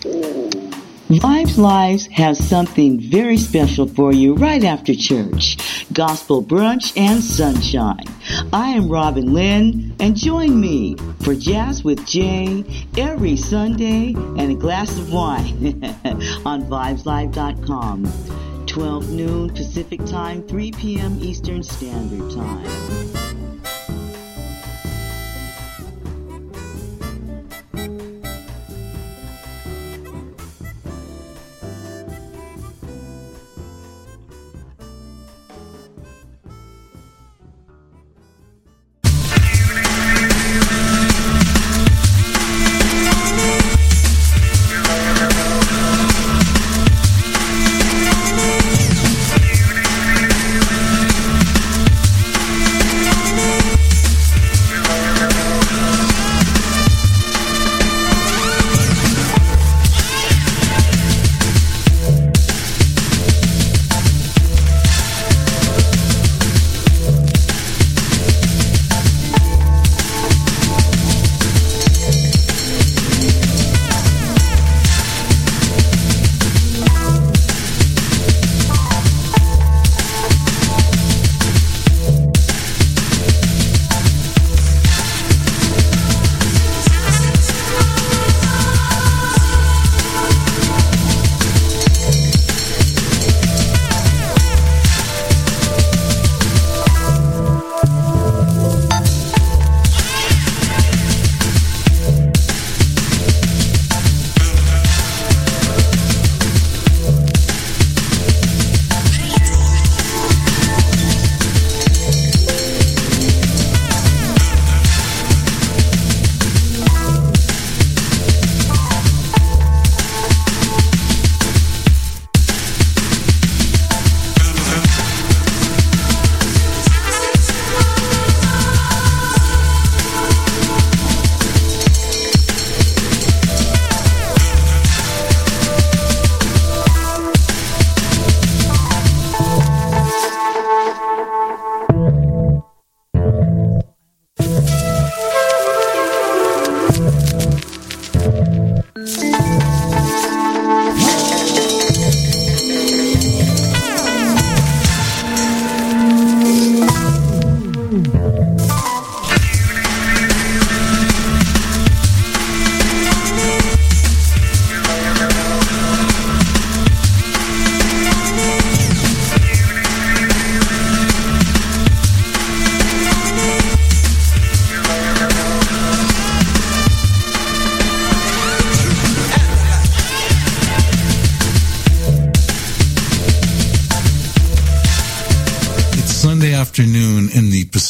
Vibes Lives has something very special for you right after church. Gospel brunch and sunshine. I am Robin Lynn and join me for Jazz with Jay every Sunday and a glass of wine on vibeslive.com. 12 noon Pacific Time, 3 p.m. Eastern Standard Time.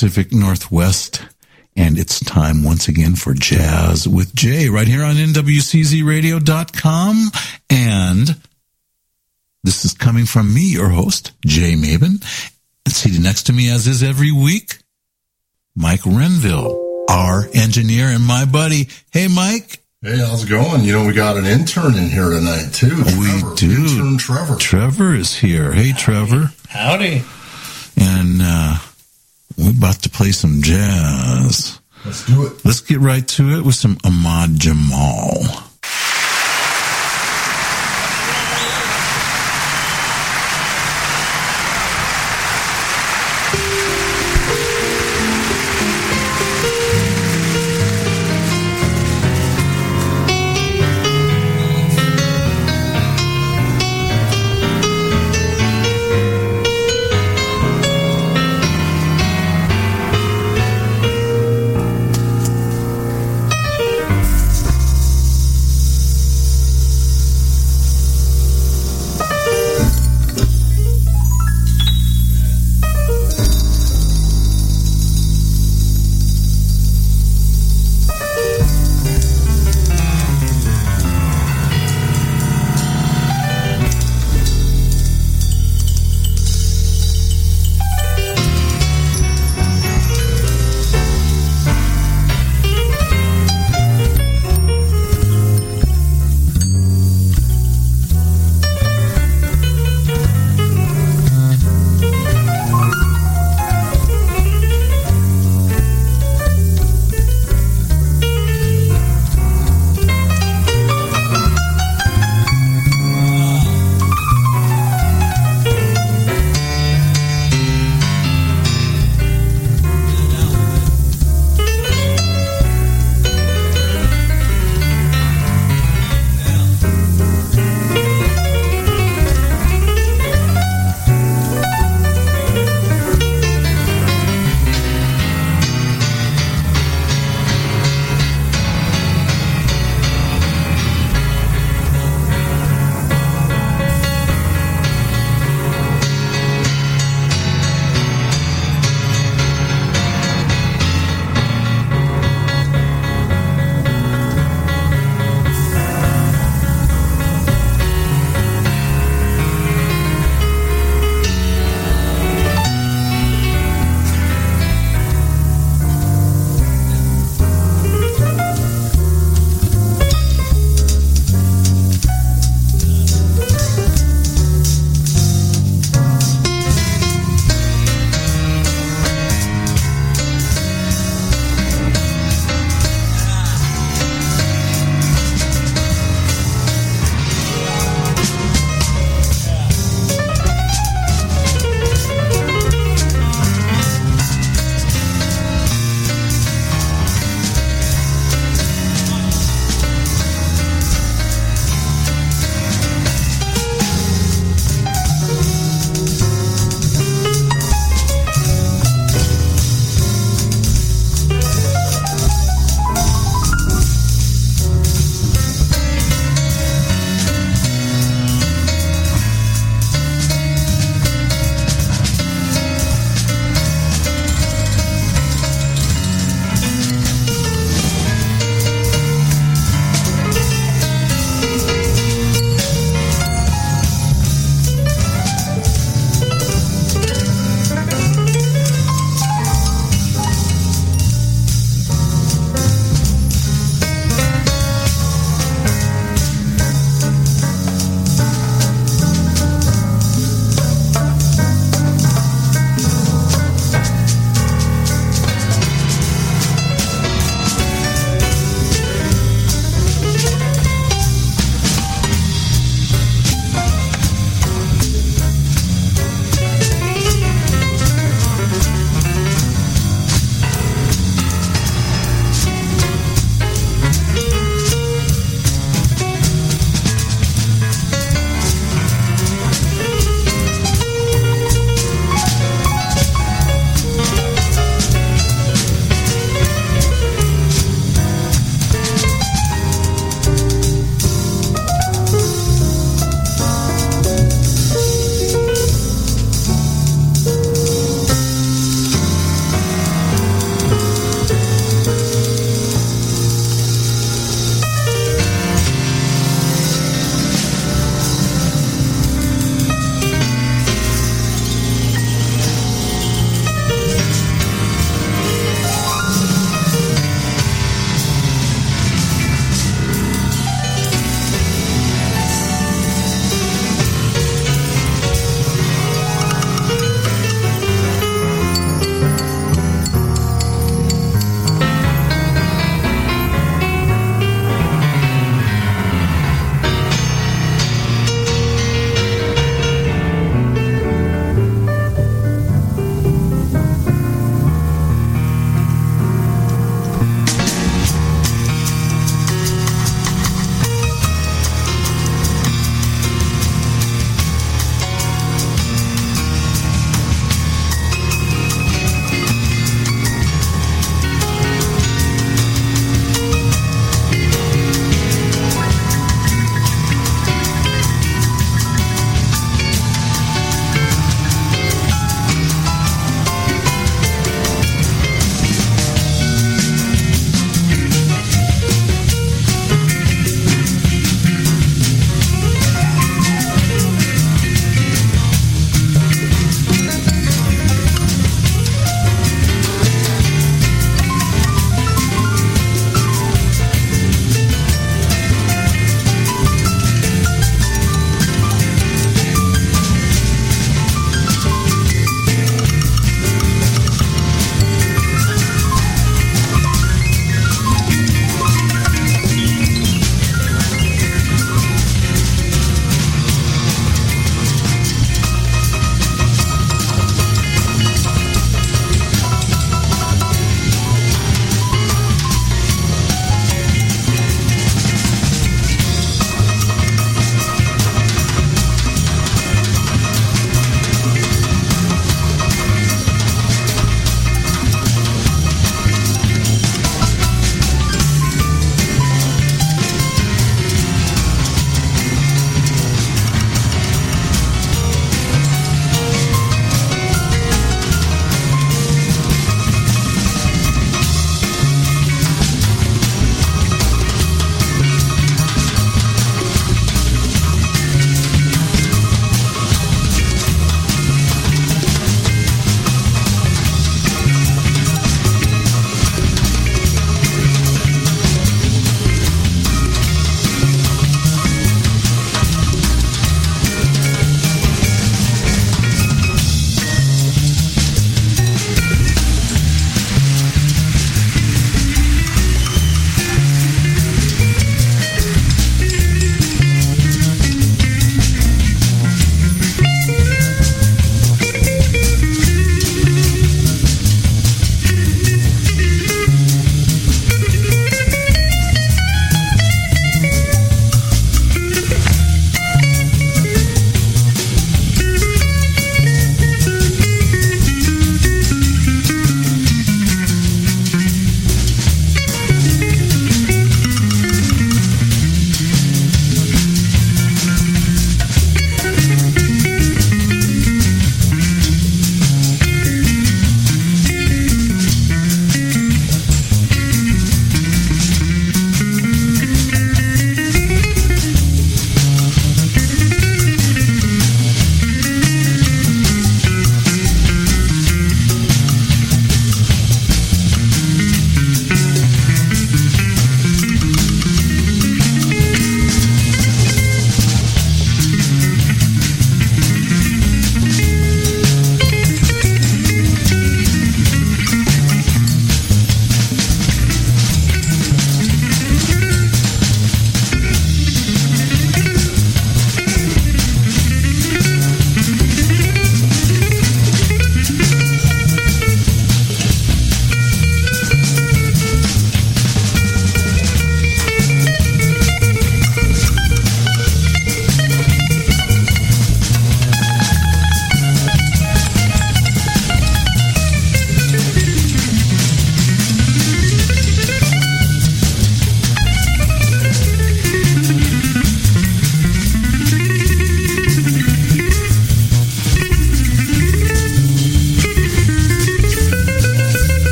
Pacific Northwest. And it's time once again for Jazz with Jay right here on NWCZRadio.com. And this is coming from me, your host, Jay Maven. And seated next to me, as is every week, Mike Renville, our engineer and my buddy. Hey, Mike. Hey, how's it going? You know, we got an intern in here tonight, too. We do. Intern Trevor. Trevor is here. Hey, Trevor. Howdy. And, we're about to play some jazz. Let's do it. Let's get right to it with some Ahmad Jamal.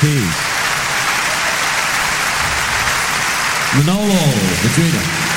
Keys. Manolo Madrina.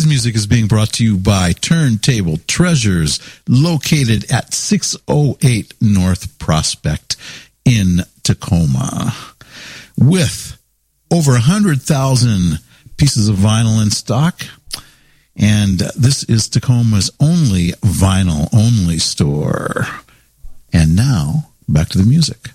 Today's music is being brought to you by Turntable Treasures, located at 608 North Prospect in Tacoma. With over 100,000 pieces of vinyl in stock, and this is Tacoma's only vinyl only store. And now, back to the music.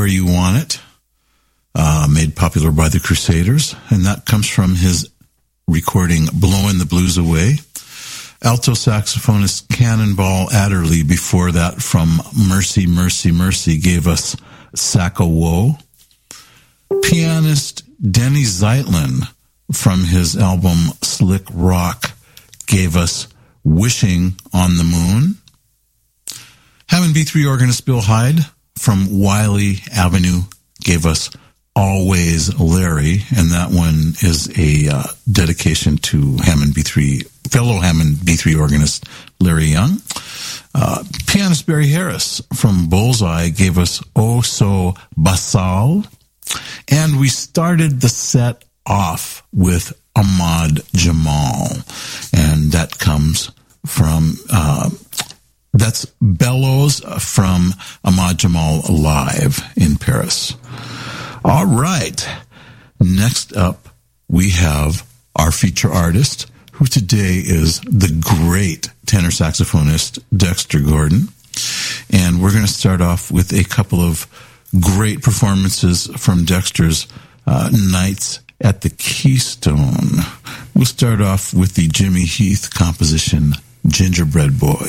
Where You Want It, uh, made popular by the Crusaders, and that comes from his recording Blowing the Blues Away. Alto saxophonist Cannonball Adderley before that from Mercy, Mercy, Mercy gave us Sack o' Woe. Pianist Denny Zeitlin from his album Slick Rock gave us Wishing on the Moon. Hammond B3 organist Bill Heid from Wylie Avenue gave us Always Larry, and that one is a uh, dedication to Hammond B3, fellow Hammond B3 organist Larry Young. Uh, pianist Barry Harris from Bullseye gave us Oh So Basal, and we started the set off with Ahmad Jamal, and that comes from uh, that's Bellows from Ahmad Jamal Live in Paris. All right. Next up, we have our feature artist, who today is the great tenor saxophonist Dexter Gordon. And we're going to start off with a couple of great performances from Dexter's uh, nights at the Keystone. We'll start off with the Jimmy Heath composition, Gingerbread Boy.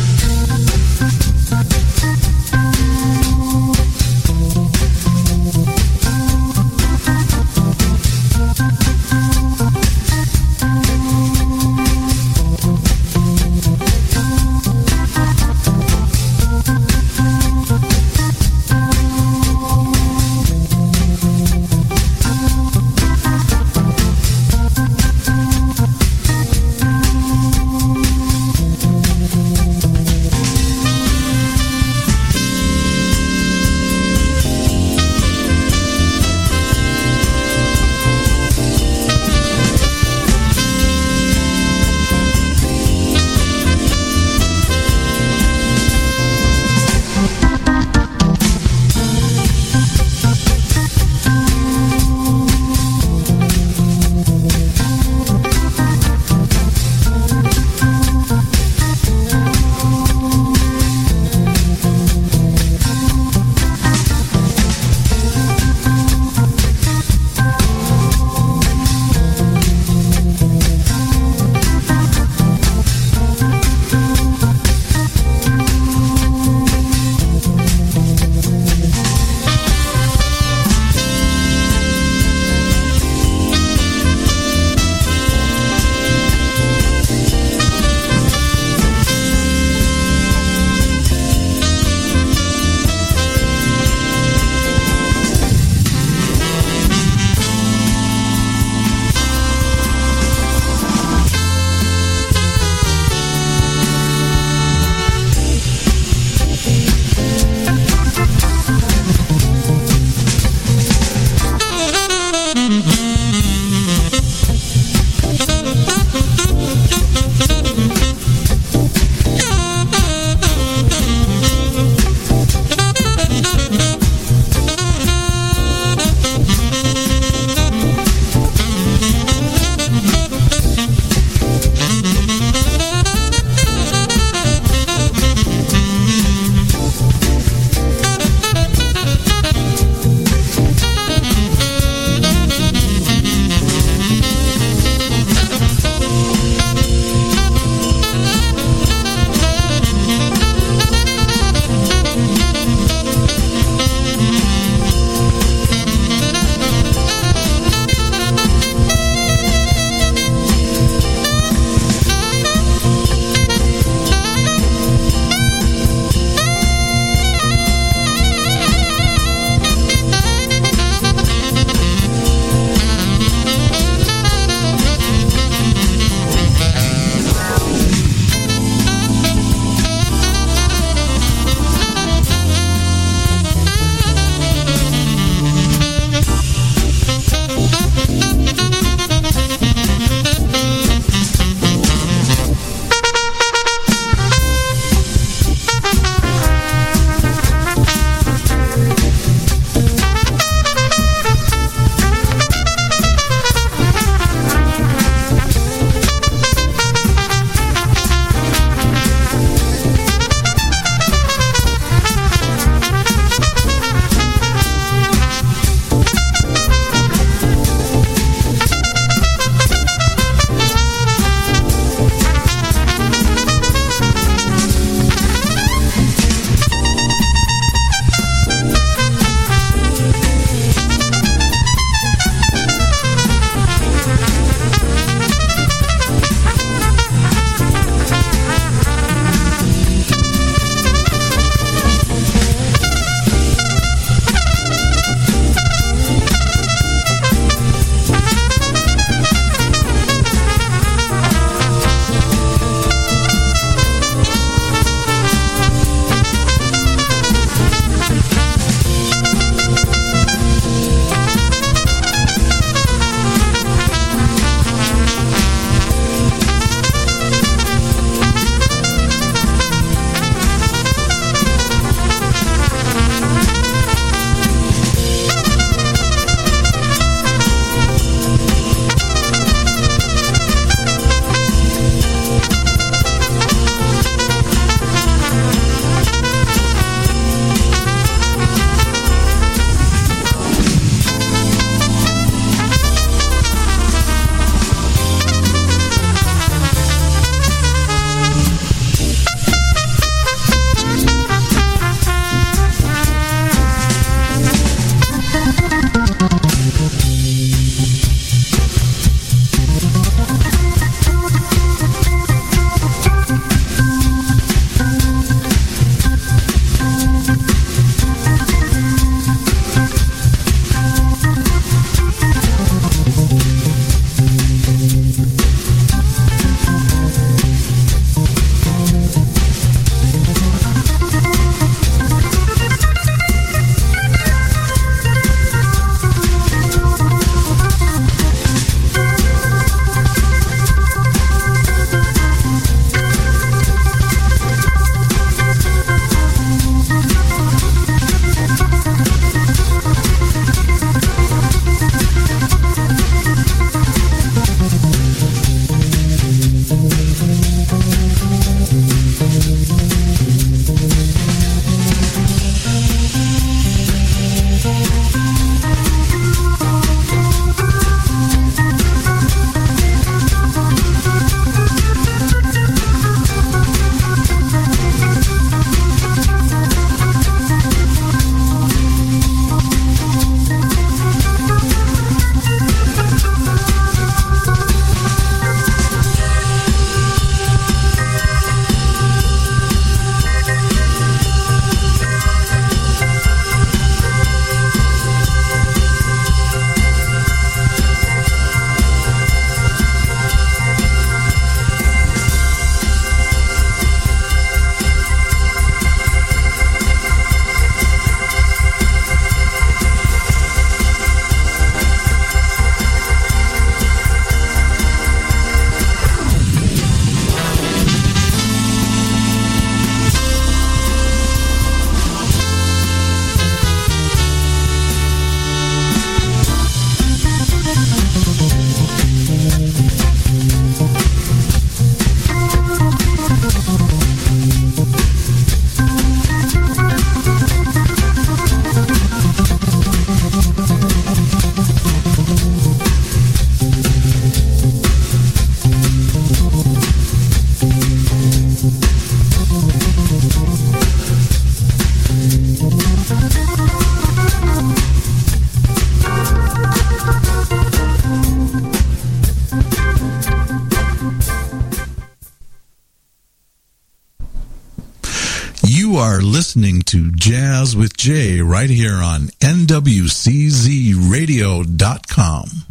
With Jay right here on NWCZRadio.com.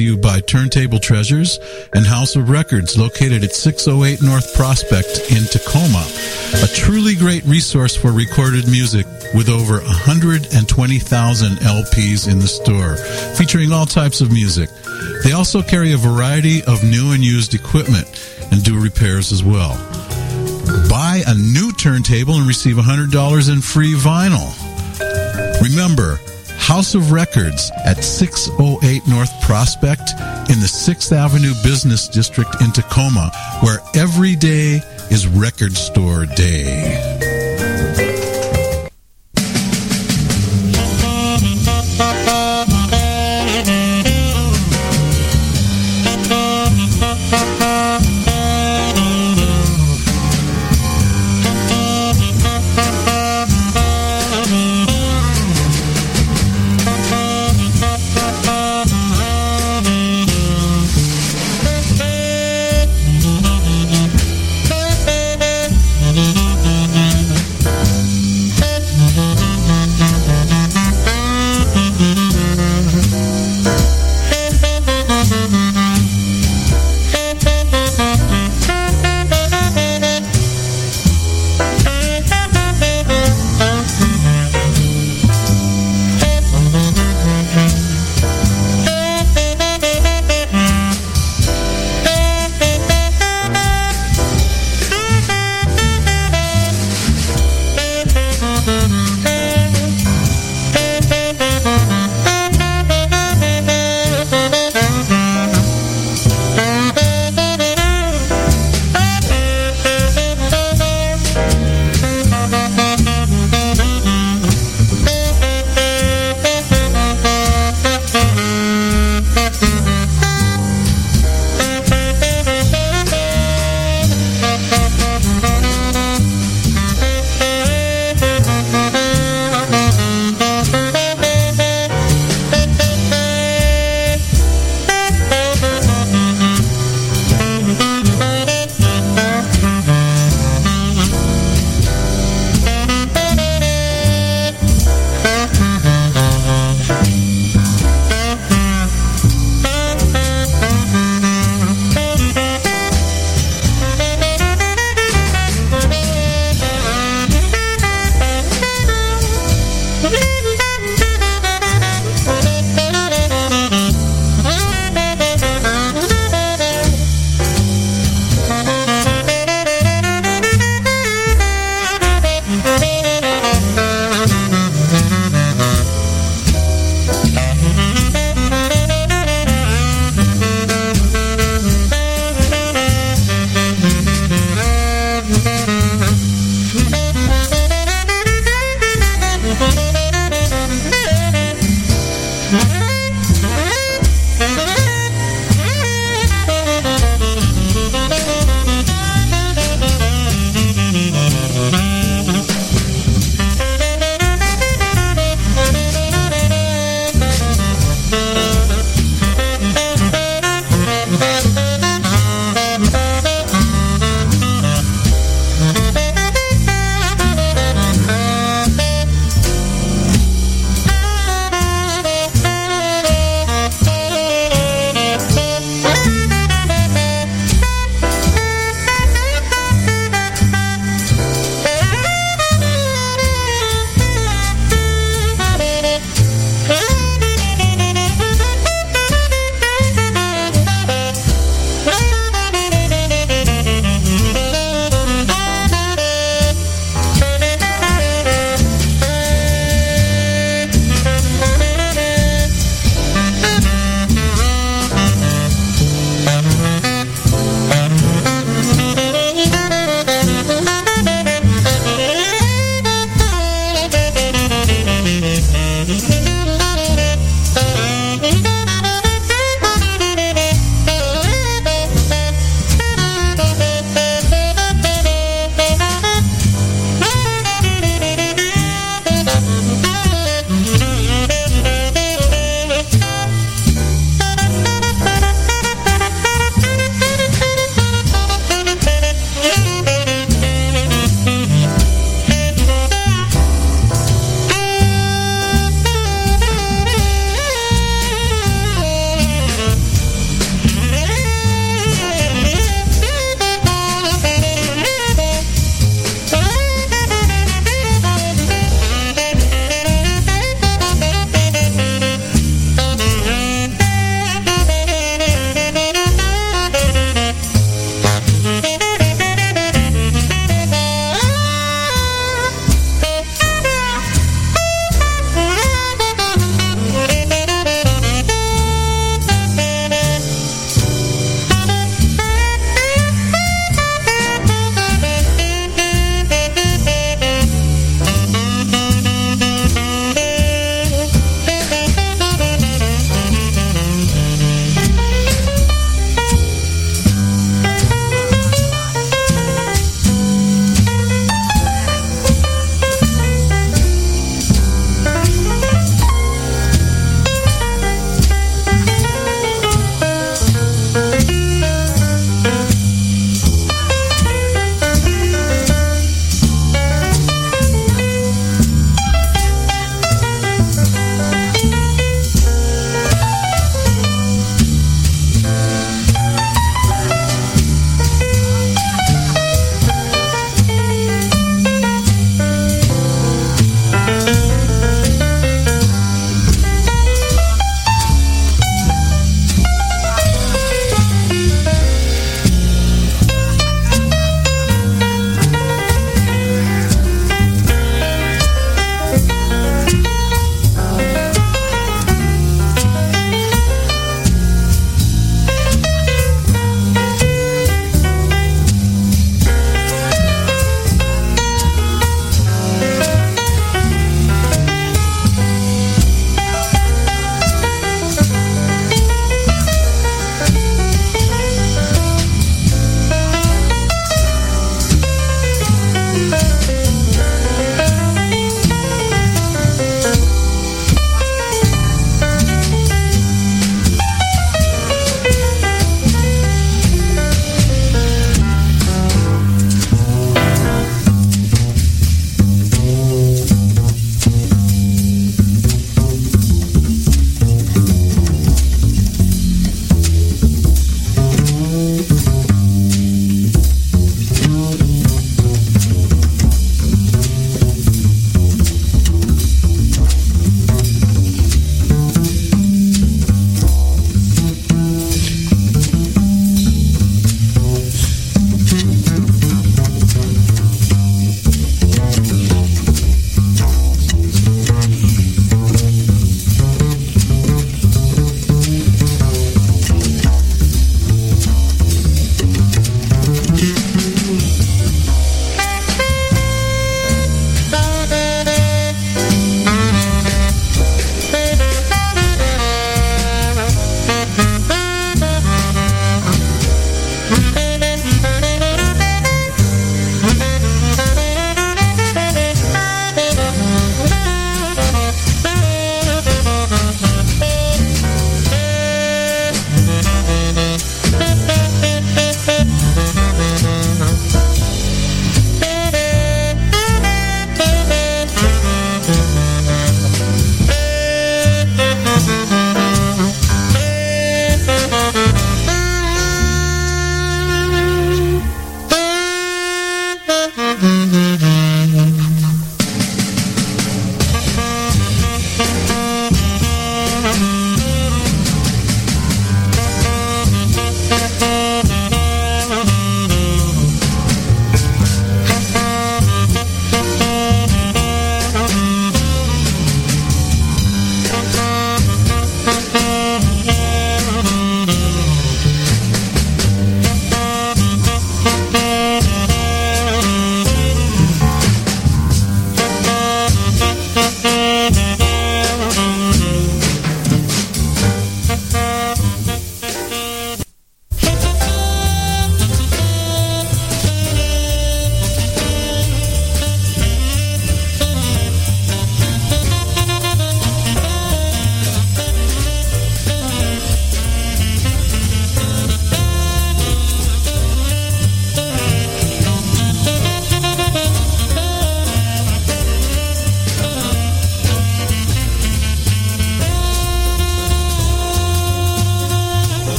to you by Turntable Treasures and House of Records located at 608 North Prospect in Tacoma. A truly great resource for recorded music with over 120,000 LPs in the store, featuring all types of music. They also carry a variety of new and used equipment and do repairs as well. Buy a new turntable and receive $100 in free vinyl. Remember, House of Records at 608 North Prospect in the 6th Avenue Business District in Tacoma, where every day is Record Store Day.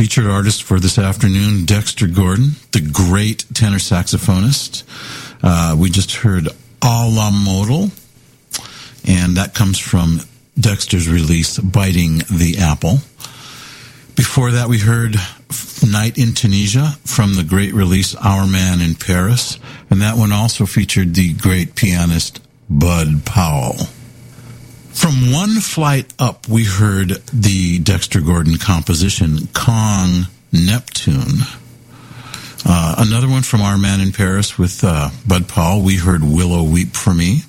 Featured artist for this afternoon, Dexter Gordon, the great tenor saxophonist. Uh, we just heard A La Modal, and that comes from Dexter's release, Biting the Apple. Before that, we heard Night in Tunisia from the great release Our Man in Paris, and that one also featured the great pianist Bud Powell. One flight up, we heard the Dexter Gordon composition King Neptune. Uh, another one from Our Man in Paris with uh, Bud Powell, we heard Willow Weep for Me,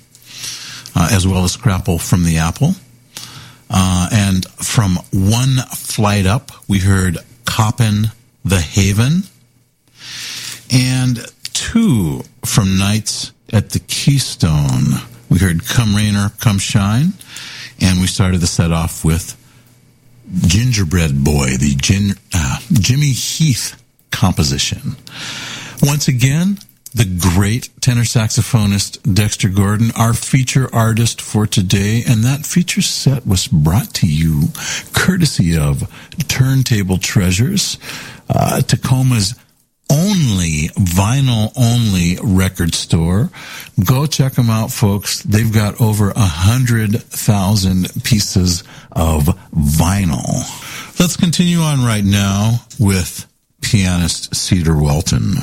uh, as well as Scrapple from the Apple. Uh, and from one flight up, we heard Coppin the Haven. And two from Nights at the Keystone, we heard Come Rain or Come Shine. And we started the set off with Gingerbread Boy, the Gin, uh, Jimmy Heath composition. Once again, the great tenor saxophonist Dexter Gordon, our feature artist for today. And that feature set was brought to you courtesy of Turntable Treasures, uh, Tacoma's only vinyl only record store. Go check them out, folks. They've got over a hundred thousand pieces of vinyl. Let's continue on right now with pianist Cedar Walton.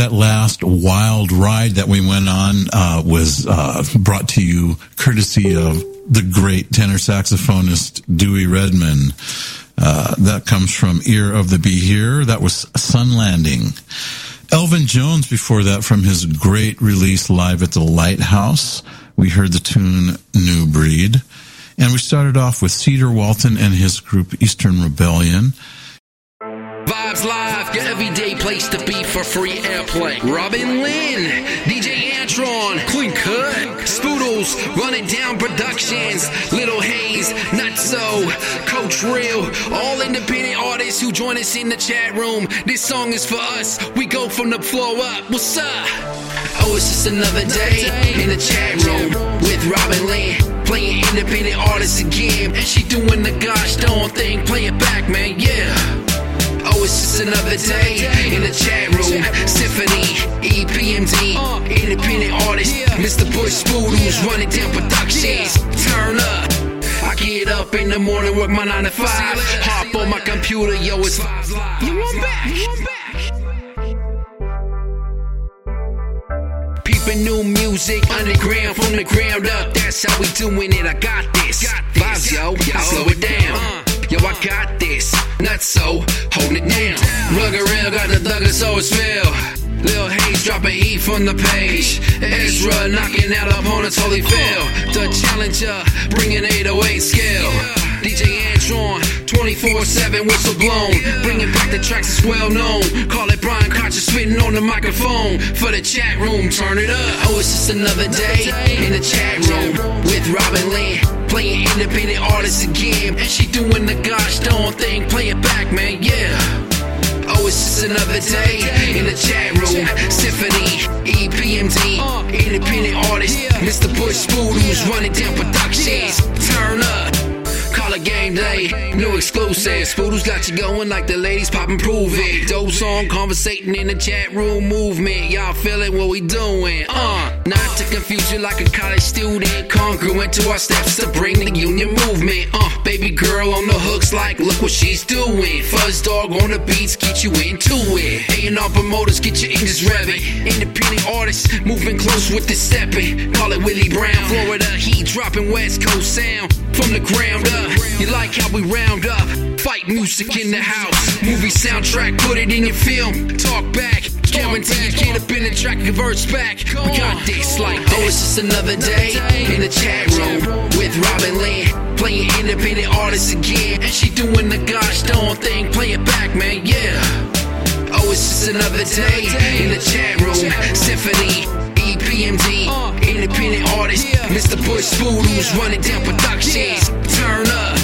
That last wild ride that we went on uh, was uh, brought to you courtesy of the great tenor saxophonist Dewey Redman. Uh, that comes from Ear of the Behearer. That was Sun Landing. Elvin Jones before that from his great release live at the Lighthouse. We heard the tune New Breed. And we started off with Cedar Walton and his group Eastern Rebellion. Place to be for free airplay. Robin Lynn, DJ Antron, Clean Cut, Spoodles, Running Down Productions, Little Hayes, Not So, Coach Real, all independent artists who join us in the chat room. This song is for us. We go from the floor up. What's up? Oh, it's just another day in the chat room with Robin Lynn. Playing independent artists again, and she doing the gosh darn thing. Play it back, man, yeah. It's just another day in the chat room. Symphony, EPMD, independent artist, Mr. Bush Spoodles, running down productions. Turn up. I get up in the morning, work my 9 to 5. Hop on my computer, yo, it's Live. You want back? You want back? Peeping new music, underground from the ground up. That's how we doing it. I got this. Vibes, yo. I slow it down. Uh. Yo, I got this. Not so, holding it down. Rugger real, got the thugger, so it's feel. Lil Hayes dropping heat from the page. Ezra knocking out opponents, holy fail. The challenger, bringing 808 scale. DJ Antron, 24-7 whistle blown. Bringing back the tracks that's well known. Call it Brian Kocher spitting on the microphone. For the chat room, turn it up. Oh, it's just another day in the chat room with Robin Lynn. Playing independent artists again. And she doing the gosh darn thing. Play it back, man, yeah. Oh, it's just another day in the chat room. Symphony, EPMD, uh, independent artist, Mr. Bush Spoodles, running down productions. Turn up. Call it game day, new exclusive. Spoodles got you going like the ladies poppin' prove it. Dope song, conversating in the chat room movement. Y'all feeling what we doing? Uh, not to confuse you like a college student. Congruent to our steps to bring the union movement. Uh, baby girl on the hooks like, look what she's doing. Fuzz dog on the beats, get you into it. A&R promoters, get your engines revving. Independent artists, moving close with the stepping. Call it Willie Brown, Florida heat dropping West Coast sound from the ground up. You like how we round up? Fight music in the house. Movie soundtrack, put it in your film. Talk back. Guarantee you get up in the track, converts back. We got this like that. Oh, it's just another day in the chat room with Robin Lynn. Playing independent artists again. And she doing the gosh darn thing. Play it back, man, yeah. Oh, it's just another day in the chat room. Symphony, EPMD, independent artist, Mr. Bush Spoodles, running down productions. Turn up.